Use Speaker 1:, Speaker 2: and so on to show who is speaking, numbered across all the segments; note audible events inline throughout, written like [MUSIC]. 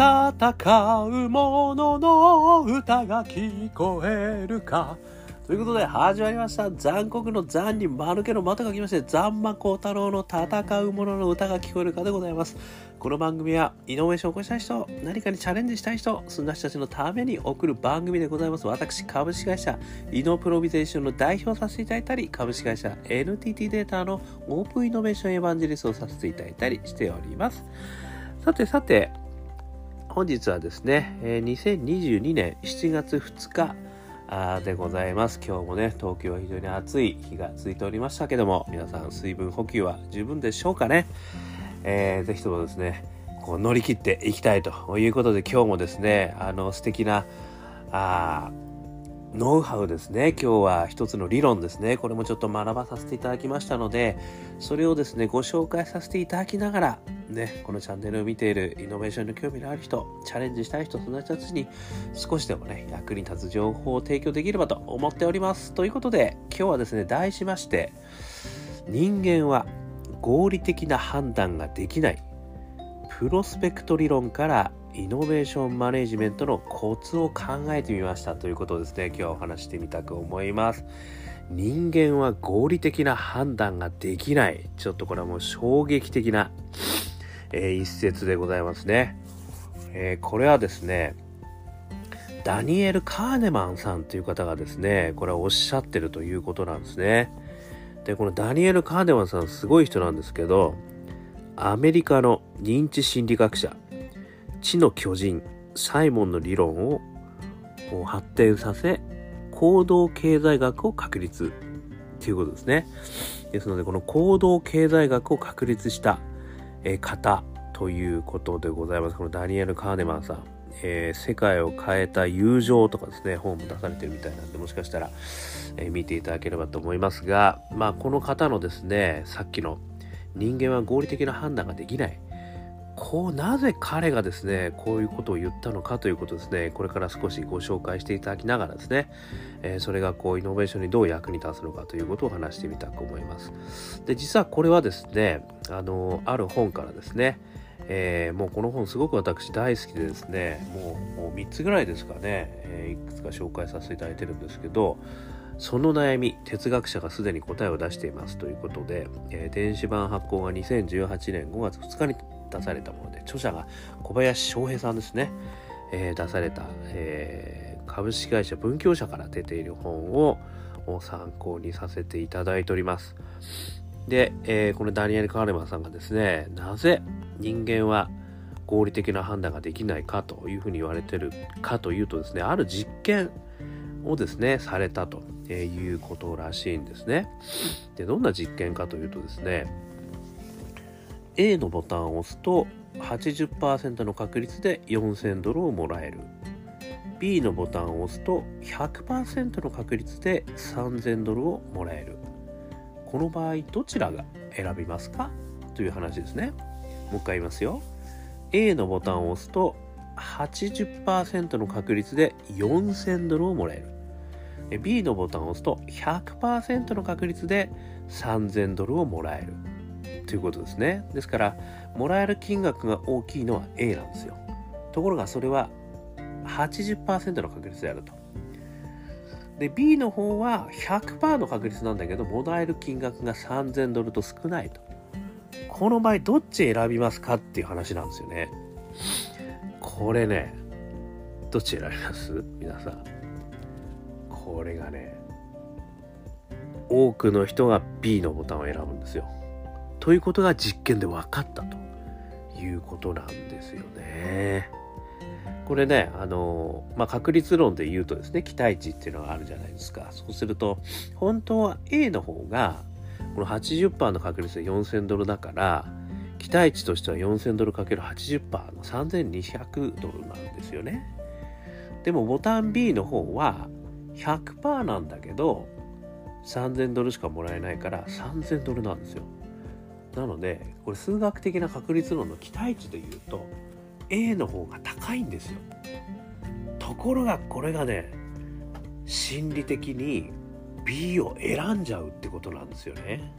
Speaker 1: 戦う者のの歌が聞こえるか。ということで始まりました。残酷の残に丸けのまたがきまして残魔高太郎の戦う者の歌が聞こえるかでございます。この番組はイノベーションを起こしたい人何かにチャレンジしたい人そんな人たちのために送る番組でございます。私株式会社イノプロビゼーションの代表させていただいたり株式会社 NTT データのオープンイノベーションエヴァンジェリストをさせていただいたりしております。さてさて本日はですね、2022年7月2日でございます。今日もね、東京は非常に暑い日が続いておりましたけども、皆さん水分補給は十分でしょうかね。えー、ぜひともですね、こう乗り切っていきたいということで、今日もですね、あの素敵な、あノウハウですね。今日は一つの理論ですね。これもちょっと学ばさせていただきましたので、それをですね、ご紹介させていただきながら、ね、このチャンネルを見ているイノベーションに興味のある人、チャレンジしたい人、そんな人たちに少しでもね、役に立つ情報を提供できればと思っております。ということで、今日はですね、題しまして、人間は合理的な判断ができない、プロスペクト理論からイノベーションマネジメントのコツを考えてみましたということですね、今日はお話してみたく思います。人間は合理的な判断ができない。ちょっとこれはもう衝撃的な、えー、一節でございますね。えー、これはですね、ダニエル・カーネマンさんという方がですね、これはおっしゃってるということなんですね。で、このダニエル・カーネマンさんすごい人なんですけど、アメリカの認知心理学者、知の巨人サイモンの理論を発展させ行動経済学を確立ということですね。ですのでこの行動経済学を確立した方ということでございます。このダニエル・カーネマンさん。えー、世界を変えた友情とかですね、本も出されてるみたいなんで、もしかしたら、えー、見ていただければと思いますが、まあ、この方のですね、さっきの人間は合理的な判断ができない。こうなぜ彼がですねこういうことを言ったのかということですねこれから少しご紹介していただきながらですね、えー、それがこうイノベーションにどう役に立つのかということを話してみたく思います。で実はこれはですねあのある本からですねえー、もうこの本すごく私大好きでですねもうもう3つぐらいですかね、えー、いくつか紹介させていただいてるんですけどその悩み哲学者がすでに答えを出していますということで、えー、電子版発行が2018年5月2日に出されたもので、著者が小林翔平さんですね、えー、出された、えー、株式会社文教社から出ている本を参考にさせていただいております。で、えー、このダニエル・カーレマンさんがですね、なぜ人間は合理的な判断ができないかというふうに言われてるかというとですね、ある実験をですね、されたということらしいんですね。で、どんな実験かというとですね、A のボタンを押すと80%の確率で4000ドルをもらえる。B のボタンを押すと100%の確率で3000ドルをもらえる。この場合どちらが選びますか？という話ですね。もう一回言いますよ。A のボタンを押すと80%の確率で4000ドルをもらえる。B のボタンを押すと100%の確率で3000ドルをもらえる。ということですね。ですから、もらえる金額が大きいのは A なんですよ。ところがそれは80%の確率であると。で、B の方は100%の確率なんだけど、もらえる金額が3000ドルと少ないと。この場合、どっち選びますかっていう話なんですよね。これね、どっち選びます？皆さん。これがね、多くの人が B のボタンを選ぶんですよ。ということが実験で分かったということなんですよね。これね、あの、まあ、確率論で言うとですね、期待値っていうのがあるじゃないですか。そうすると、本当は A の方が、この80%の確率で4000ドルだから、期待値としては4000ドル ×80% の3200ドルなんですよね。でもボタン B の方は100%なんだけど、3000ドルしかもらえないから3000ドルなんですよ。なのでこれ数学的な確率論の期待値で言うと A の方が高いんですよ。ところがこれがね心理的に B を選んじゃうってことなんですよね。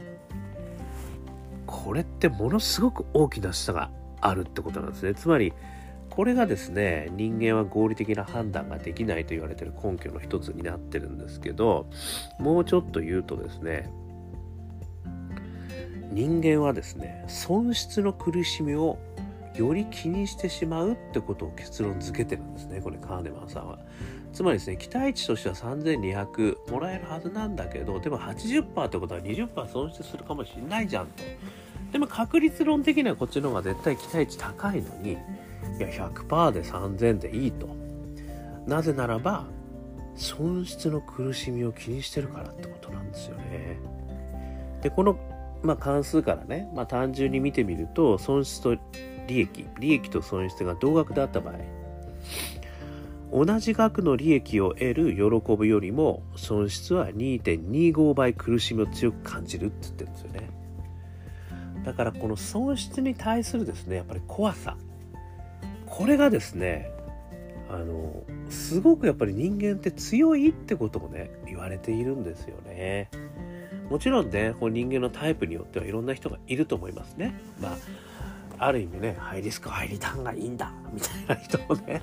Speaker 1: これってものすごく大きな差があるってことなんですね。つまりこれがですね人間は合理的な判断ができないと言われてる根拠の一つになってるんですけどもうちょっと言うとですね人間はですね損失の苦しみをより気にしてしまうってことを結論付けてるんですねこれカーネマンさんは。つまりですね期待値としては3200もらえるはずなんだけどでも80%ってことは20%損失するかもしれないじゃんと。でも確率論的にはこっちの方が絶対期待値高いのにいや100%で3000でいいと。なぜならば損失の苦しみを気にしてるからってことなんですよね。でこの、まあ、関数からね、まあ、単純に見てみると損失と利益利益と損失が同額であった場合同じ額の利益を得る喜ぶよりも損失は2.25倍苦しみを強く感じるって言ってるんですよね。だからこの損失に対するですねやっぱり怖さ。これがですねあのすごくやっぱり人間って強いってこともね言われているんですよね。もちろんねこう人間のタイプによってはいろんな人がいると思いますねまあある意味ね、ハイリスク、ハイリターンがいいんだ、みたいな人もね、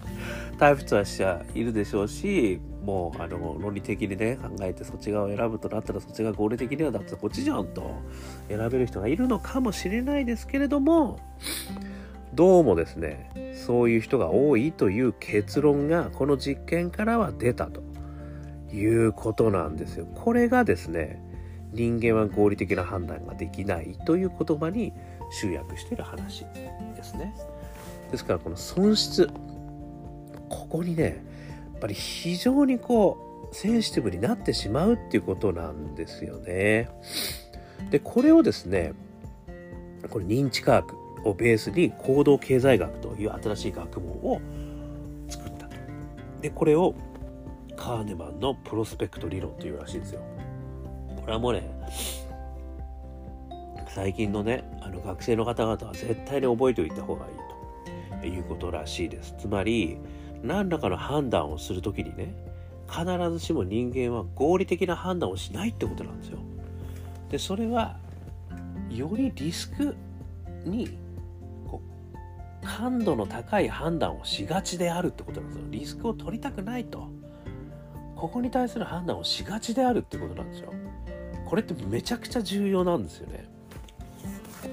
Speaker 1: タイプとしてはいるでしょうし、もう、あの、論理的にね、考えてそっち側を選ぶとなったら、そっち側合理的には、だってこっちじゃんと選べる人がいるのかもしれないですけれども、どうもですね、そういう人が多いという結論が、この実験からは出たということなんですよ。これがですね、人間は合理的な判断ができないという言葉に集約している話ですね。ですからこの損失ここにねやっぱり非常にこうセンシティブになってしまうっていうことなんですよね。でこれをですねこれ認知科学をベースに行動経済学という新しい学問を作ったと。でこれをカーネマンのプロスペクト理論というらしいですよ。これはもうね最近のねあの学生の方々は絶対に覚えておいた方がいいと。いうことらしいです。つまり何らかの判断をする時にね必ずしも人間は合理的な判断をしないってことなんですよ。でそれはよりリスクにこう感度の高い判断をしがちであるってことなんですよ。リスクを取りたくないと。ここに対する判断をしがちであるってことなんですよ。これってめちゃくちゃ重要なんですよね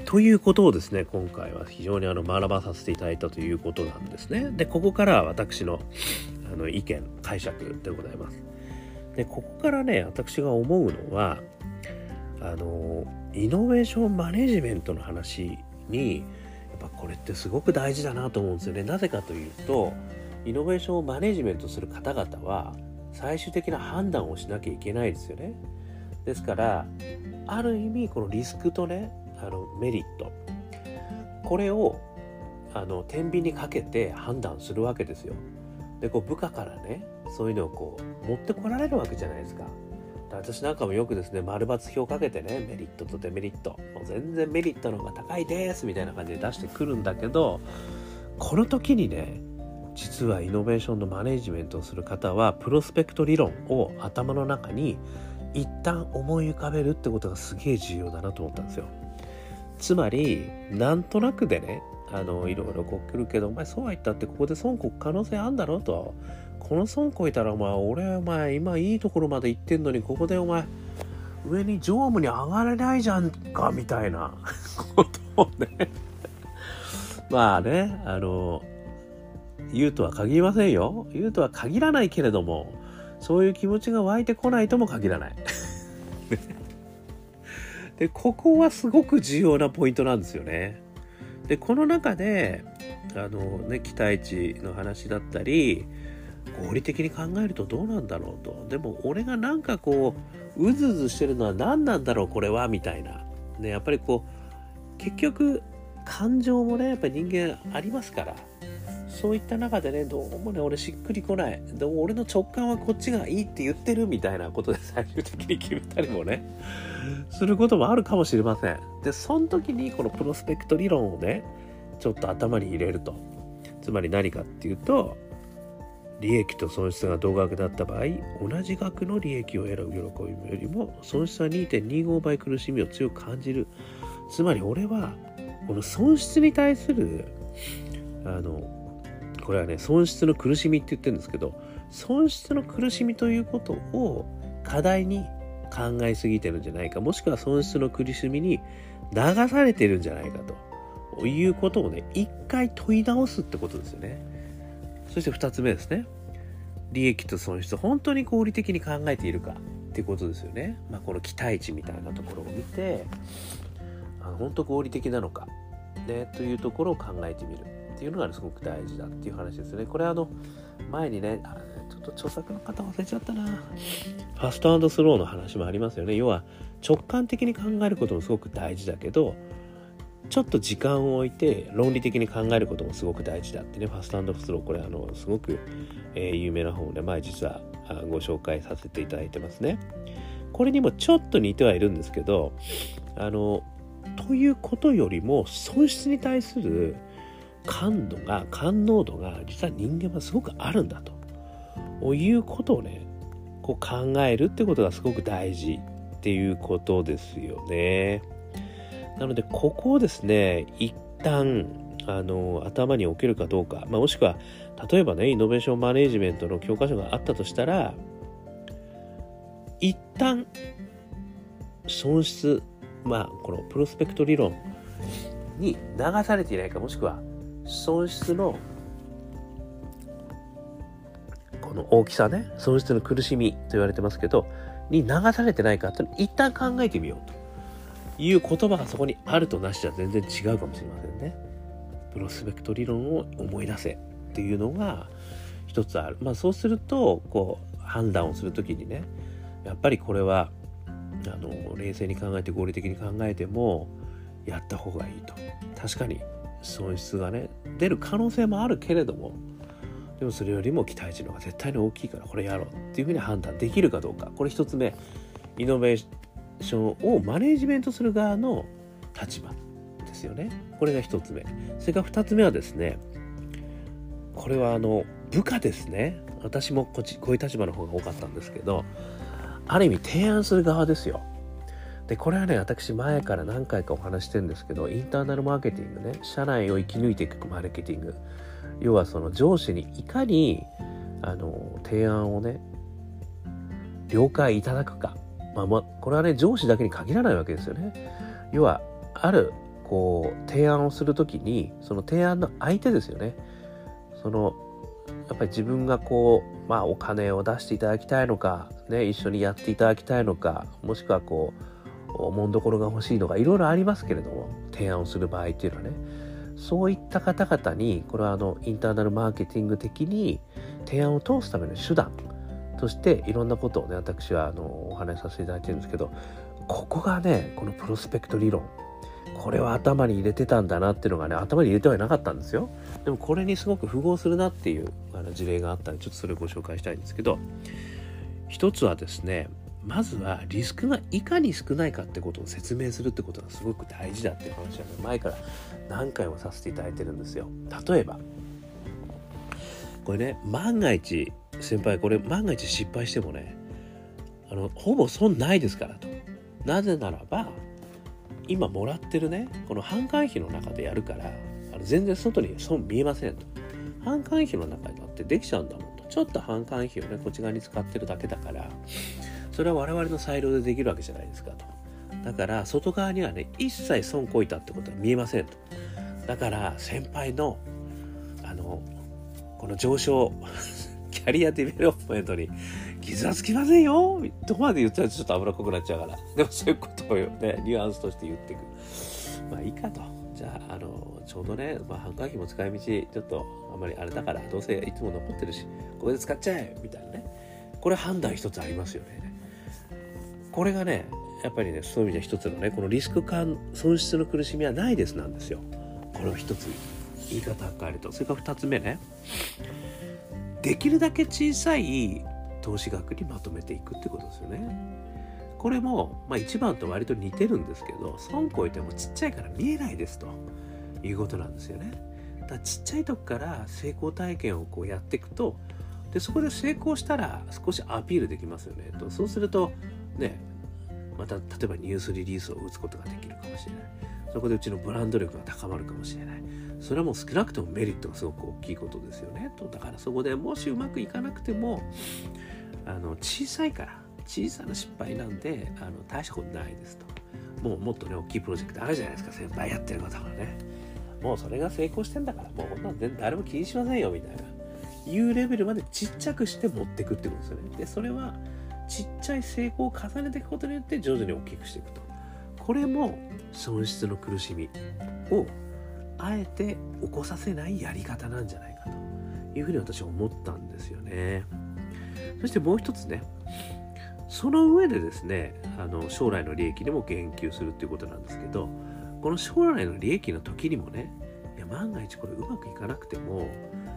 Speaker 1: ということをですね、今回は非常にあの学ばさせていただいたということなんですね。で、ここからは私のあの意見、解釈でございます。で、ここからね、私が思うのは、あの、イノベーションマネジメントの話に、やっぱこれってすごく大事だなと思うんですよね。なぜかというと、イノベーションをマネジメントする方々は、最終的な判断をしなきゃいけないですよね。ですから、ある意味、このリスクとね、あのメリットこれをあの天秤にかけて判断するわけですよ。でこう部下からねそういうのをこう持ってこられるわけじゃないですか。私なんかもよくですね丸抜表かけてねメリットとデメリットもう全然メリットの方が高いですみたいな感じで出してくるんだけどこの時にね実はイノベーションのマネジメントをする方はプロスペクト理論を頭の中に一旦思い浮かべるってことがすげえ重要だなと思ったんですよ。つまりなんとなくでねあのいろいろこう来るけどお前そうは言ったってここで損こく可能性あんだろと。この損こいたらお前俺お前今いいところまで行ってんのにここでお前上に常務に上がれないじゃんかみたいな。ことをね。まあねあの言うとは限りませんよ。言うとは限らないけれども。そういう気持ちが湧いてこないとも限らない。[LAUGHS] でここはすごく重要なポイントなんですよね。でこの中であの、ね、期待値の話だったり合理的に考えるとどうなんだろうと。でも俺がなんかこううずうずしてるのは何なんだろうこれはみたいな、ね、やっぱりこう結局感情もねやっぱり人間ありますから。そういった中でねどうもね俺しっくりこない。でも俺の直感はこっちがいいって言ってるみたいなことで最終的に決めたりもねすることもあるかもしれません。でその時にこのプロスペクト理論をねちょっと頭に入れると。つまり何かっていうと利益と損失が同額だった場合同じ額の利益を選ぶ喜びよりも損失は2.25倍苦しみを強く感じる。つまり俺はこの損失に対するあのこれはね損失の苦しみって言ってるんですけど損失の苦しみということを課題に考えすぎてるんじゃないかもしくは損失の苦しみに流されてるんじゃないかということをね一回問い直すってことですよね。そして2つ目ですね。利益と損失本当に合理的に考えているかっていうことですよね、まあ、この期待値みたいなところを見てあの本当合理的なのか、ね、というところを考えてみる。っていうのが、ね、すごく大事だっていう話ですね。これあの前にねちょっと著作の方忘れちゃったな。ファストスローの話もありますよね。要は直感的に考えることもすごく大事だけどちょっと時間を置いて論理的に考えることもすごく大事だってね。ファストスローこれあのすごく、えー、有名な本で前実はご紹介させていただいてますね。これにもちょっと似てはいるんですけどあのということよりも損失に対する感度が感濃度が実は人間はすごくあるんだということをねこう考えるってことがすごく大事っていうことですよね。なのでここをですね一旦あの頭に置けるかどうか、まあ、もしくは例えばねイノベーションマネジメントの教科書があったとしたら一旦損失まあこのプロスペクト理論に流されていないかもしくは損失のこの大きさね損失の苦しみと言われてますけどに流されてないかって一旦考えてみようという言葉がそこにあるとなしじゃ全然違うかもしれませんね。プロスペクト理論を思い出せっていうのが一つある。まあそうするとこう判断をする時にねやっぱりこれはあの冷静に考えて合理的に考えてもやった方がいいと。確かに損失がね出る可能性もあるけれどもでもそれよりも期待値の方が絶対に大きいからこれやろうっていうふうに判断できるかどうか。これ一つ目イノベーションをマネジメントする側の立場ですよね。これが一つ目。それから二つ目はですねこれはあの部下ですね。私もこっちこういう立場の方が多かったんですけどある意味提案する側ですよ。でこれはね私前から何回かお話してるんですけどインターナルマーケティングね社内を生き抜いていくマーケティング。要はその上司にいかにあの提案をね了解いただくか、まあ、まあこれはね上司だけに限らないわけですよね。要はあるこう提案をする時にその提案の相手ですよね。そのやっぱり自分がこうまあお金を出していただきたいのかね一緒にやっていただきたいのかもしくはこうもんどころが欲しいのがいろいろありますけれども提案をする場合っていうのはね。そういった方々にこれはあのインターナルマーケティング的に提案を通すための手段としていろんなことをね私はあのお話しさせていただいてるんですけどここがねこのプロスペクト理論。これは頭に入れてたんだなっていうのがね頭に入れてはいなかったんですよ。でもこれにすごく符合するなっていうあの事例があったのでちょっとそれをご紹介したいんですけど一つはですねまずはリスクがいかに少ないかってことを説明するってことがすごく大事だっていう話はね前から何回もさせていただいてるんですよ。例えばこれね万が一先輩これ万が一失敗してもねあのほぼ損ないですからと。なぜならば今もらってるねこの販管費の中でやるからあの全然外に損見えませんと。販管費の中になってできちゃうんだもんと。ちょっと販管費をねこっち側に使ってるだけだからそれは我々の裁量でできるわけじゃないですかと。だから外側にはね一切損こいたってことは見えませんと。だから先輩のあのこの上昇 [LAUGHS] career development に傷はつきませんよ。どこまで言ったらちょっと脂っこくなっちゃうから。でもそういうことをねニュアンスとして言っていく。まあいいかと。じゃああのちょうどね、まあ、販管費も使い道ちょっとあんまりあれだからどうせいつも残ってるしこれで使っちゃえみたいなね。これ判断一つありますよね。これがねやっぱりねそういう意味では一つのねこのリスク感損失の苦しみはないですなんですよ。これを一つ言い方変えると。それから2つ目ね。できるだけ小さい投資額にまとめていくってことですよね。これも、まあ、1番と割と似てるんですけど損超えてもちっちゃいから見えないですと。いうことなんですよね。だからちっちゃい時から成功体験をこうやっていくとでそこで成功したら少しアピールできますよね。と。そうするとねまた例えばニュースリリースを打つことができるかもしれない。そこでうちのブランド力が高まるかもしれない。それはもう少なくともメリットがすごく大きいことですよね。とだからそこでもしうまくいかなくてもあの小さいから小さな失敗なんであの大したことないですと。もうもっとね大きいプロジェクトあるじゃないですか。先輩やってることからね。もうそれが成功してんだからもうこんなの全然誰も気にしませんよみたいな。いうレベルまでちっちゃくして持っていくってことですよね。でそれはちっちゃい成功を重ねていくことによって徐々に大きくしていくと。これも損失の苦しみをあえて起こさせないやり方なんじゃないかというふうに私は思ったんですよね。そしてもう一つねその上でですねあの将来の利益にも言及するっていうことなんですけどこの将来の利益の時にもねいや万が一これうまくいかなくても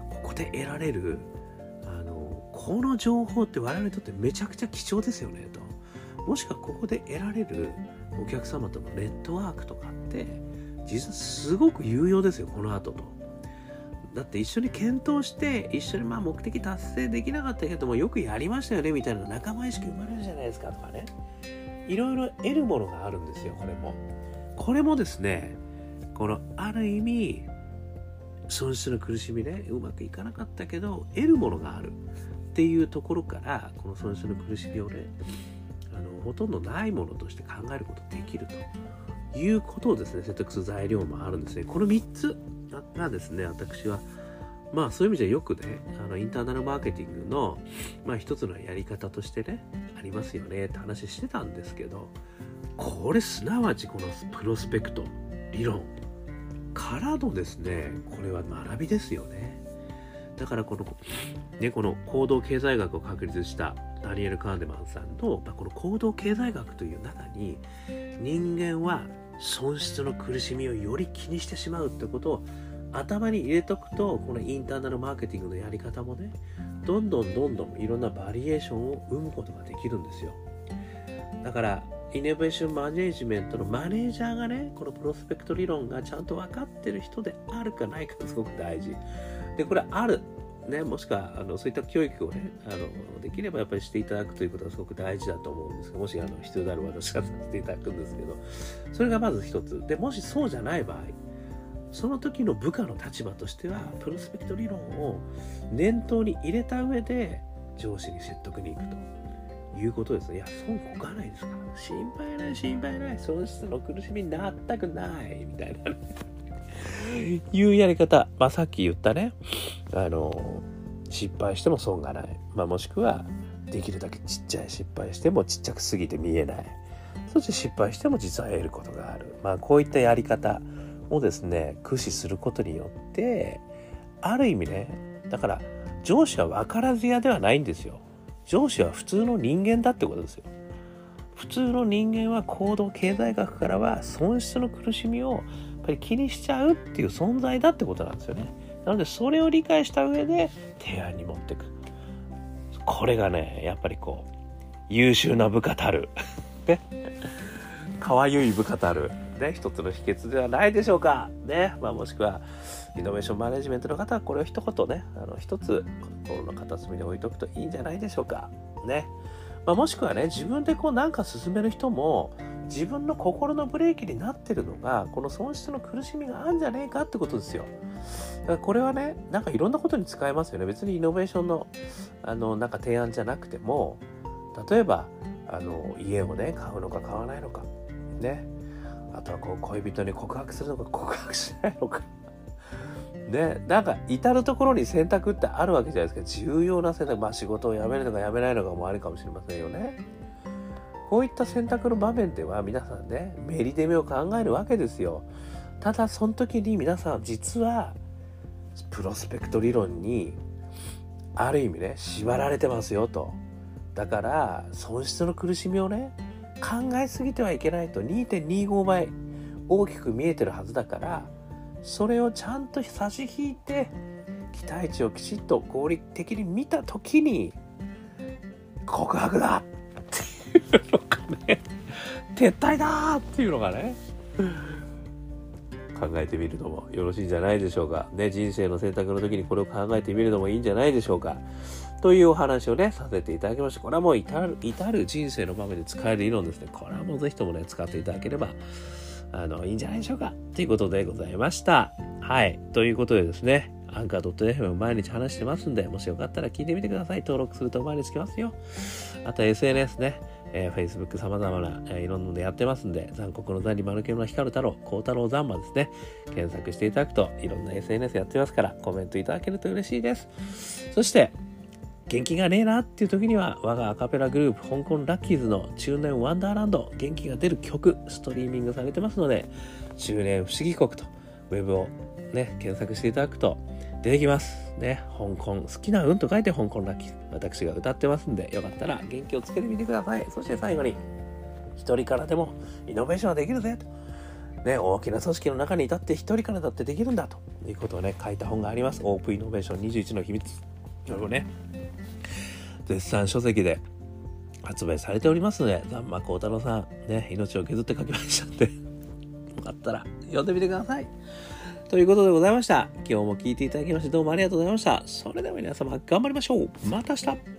Speaker 1: ここで得られるこの情報って我々にとってめちゃくちゃ貴重ですよねと。もしくはここで得られるお客様とのネットワークとかって実はすごく有用ですよこの後と。だって一緒に検討して一緒にまあ目的達成できなかったけどもよくやりましたよねみたいな仲間意識生まれるじゃないですかとかね。いろいろ得るものがあるんですよこれも。これもですねこのある意味損失の苦しみねうまくいかなかったけど得るものがある。っていうところからこの損失の苦しみをねあのほとんどないものとして考えることできるということをですね説得する材料もあるんですね。この3つがですね私はまあそういう意味じゃよくねあのインターナルマーケティングの、まあ、一つのやり方としてねありますよねって話してたんですけどこれすなわちこのプロスペクト理論からのですねこれは学びですよね。だからこの,、ね、この行動経済学を確立したダニエル・カーネマンさんの、まあ、この行動経済学という中に人間は損失の苦しみをより気にしてしまうってことを頭に入れとくとこのインターナルマーケティングのやり方もねどんどんどんどんいろんなバリエーションを生むことができるんですよ。だからイノベーションマネージメントのマネージャーがねこのプロスペクト理論がちゃんと分かってる人であるかないかがすごく大事。でこれあるね、もしくはあのそういった教育をねあのできればやっぱりしていただくということがすごく大事だと思うんですけどもしあの必要であれば私はさせていただくんですけどそれがまず一つでもしそうじゃない場合その時の部下の立場としてはプロスペクト理論を念頭に入れた上で上司に説得に行くということですね。いや、損こかないですから。心配ない、心配ない。損失の苦しみになったくない。みたいな、ね、いうやり方。まあ、さっき言ったね、あの、失敗しても損がない。まあ、もしくは、できるだけちっちゃい失敗してもちっちゃくすぎて見えない。そして失敗しても実は得ることがある。まあ、こういったやり方。をですね駆使することによってある意味ねだから上司は分からず屋ではないんですよ上司は普通の人間だってことですよ普通の人間は行動経済学からは損失の苦しみをぱり気にしちゃうっていう存在だってことなんですよねなのでそれを理解した上で提案に持っていくこれがねやっぱりこう優秀な部下たるね可愛い部下たるね、一つの秘訣ではないでしょうか。ね。まあ、もしくは、イノベーションマネジメントの方はこれを一言ね、あの一つ心の片隅に置いとくといいんじゃないでしょうか。ね。まあ、もしくはね、自分でこうなんか進める人も、自分の心のブレーキになってるのが、この損失の苦しみがあるんじゃねえかってことですよ。だからこれはね、なんかいろんなことに使えますよね。別にイノベーションの、あの、なんか提案じゃなくても、例えば、あの、家をね、買うのか買わないのか。ね。あとはこう恋人に告白するのか告白しないのかね、なんか至る所に選択ってあるわけじゃないですか重要な選択まあ仕事を辞めるのか辞めないのかもあるかもしれませんよねこういった選択の場面では皆さんねメリデメを考えるわけですよ。ただその時に皆さん実はプロスペクト理論にある意味ね縛られてますよと。だから損失の苦しみをね考えすぎてはいけないと。2.25倍大きく見えてるはずだからそれをちゃんと差し引いて期待値をきちっと合理的に見た時に告白だ撤退だっていうのがね考えてみるのもよろしいんじゃないでしょうかね人生の選択の時にこれを考えてみるのもいいんじゃないでしょうかというお話をね、させていただきました。これはもう至る至る人生の場面で使える理論ですね。これはもうぜひともね、使っていただければ、あの、いいんじゃないでしょうか。ということでございました。はい。ということでですね、アンカー .fm 毎日話してますんで、もしよかったら聞いてみてください。登録すると前につきますよ。あと SNS ね、えー、Facebook 様々な、えー、いろんなのでやってますんで、残酷の残に丸毛の光る太郎、孝太郎ザンマですね、検索していただくといろんな SNS やってますから、コメントいただけると嬉しいです。そして、元気がねえなっていう時には我がアカペラグループ香港ラッキーズの中年ワンダーランド元気が出る曲ストリーミングされてますので中年不思議国とウェブをね検索していただくと出てきます。ね、香港、好きな運と書いて香港ラッキー。私が歌ってますんで、よかったら元気をつけてみてください。そして最後に、一人からでもイノベーションはできるぜと。ね、大きな組織の中にいたって一人からだってできるんだということをね、書いた本があります。オープンイノベーション21の秘密。これをね、絶賛書籍で発売されておりますので、ザンマコウタロさん、ね、命を削って書きましたんで、よかったら読んでみてください。ということでございました。今日も聞いていただきましてどうもありがとうございました。それでは皆様頑張りましょう。また明日